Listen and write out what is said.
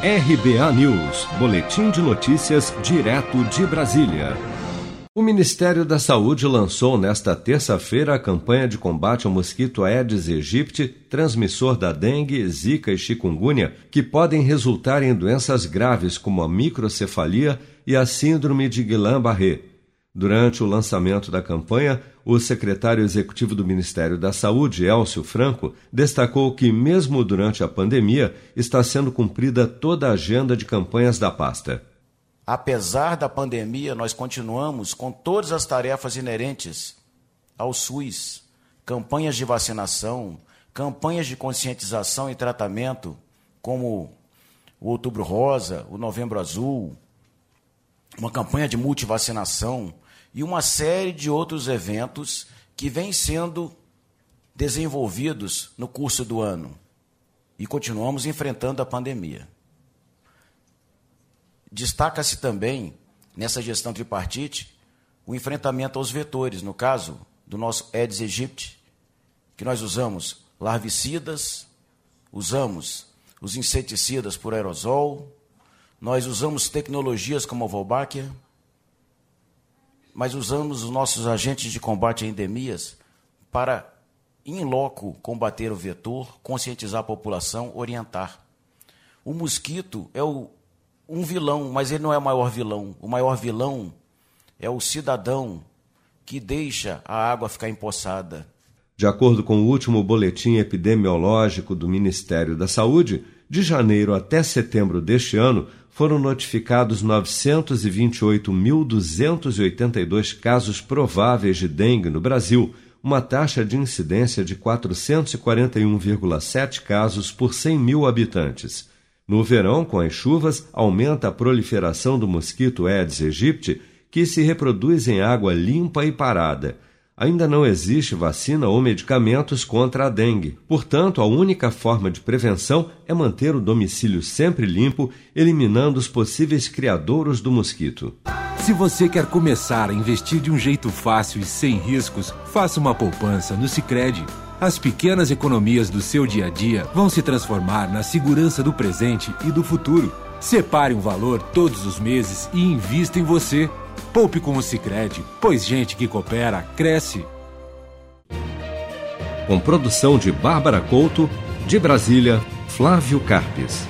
RBA News, Boletim de Notícias, direto de Brasília. O Ministério da Saúde lançou nesta terça-feira a campanha de combate ao mosquito Aedes aegypti, transmissor da dengue, zika e chikungunya, que podem resultar em doenças graves como a microcefalia e a síndrome de Guillain-Barré. Durante o lançamento da campanha, o secretário executivo do Ministério da Saúde, Elcio Franco, destacou que, mesmo durante a pandemia, está sendo cumprida toda a agenda de campanhas da pasta. Apesar da pandemia, nós continuamos com todas as tarefas inerentes ao SUS, campanhas de vacinação, campanhas de conscientização e tratamento, como o Outubro Rosa, o Novembro Azul, uma campanha de multivacinação, e uma série de outros eventos que vêm sendo desenvolvidos no curso do ano. E continuamos enfrentando a pandemia. Destaca-se também, nessa gestão tripartite, o enfrentamento aos vetores, no caso do nosso Aedes aegypti, que nós usamos larvicidas, usamos os inseticidas por aerosol, nós usamos tecnologias como a Volbáquia, mas usamos os nossos agentes de combate a endemias para, em loco, combater o vetor, conscientizar a população, orientar. O mosquito é o, um vilão, mas ele não é o maior vilão. O maior vilão é o cidadão que deixa a água ficar empoçada. De acordo com o último boletim epidemiológico do Ministério da Saúde, de janeiro até setembro deste ano, foram notificados 928.282 casos prováveis de dengue no Brasil, uma taxa de incidência de 441,7 casos por 100 mil habitantes. No verão, com as chuvas, aumenta a proliferação do mosquito Aedes aegypti, que se reproduz em água limpa e parada ainda não existe vacina ou medicamentos contra a dengue. Portanto, a única forma de prevenção é manter o domicílio sempre limpo, eliminando os possíveis criadouros do mosquito. Se você quer começar a investir de um jeito fácil e sem riscos, faça uma poupança no Sicredi. As pequenas economias do seu dia a dia vão se transformar na segurança do presente e do futuro. Separe um valor todos os meses e invista em você. Poupe com o Sicredi, pois gente que coopera cresce. Com produção de Bárbara Couto, de Brasília, Flávio Carpes.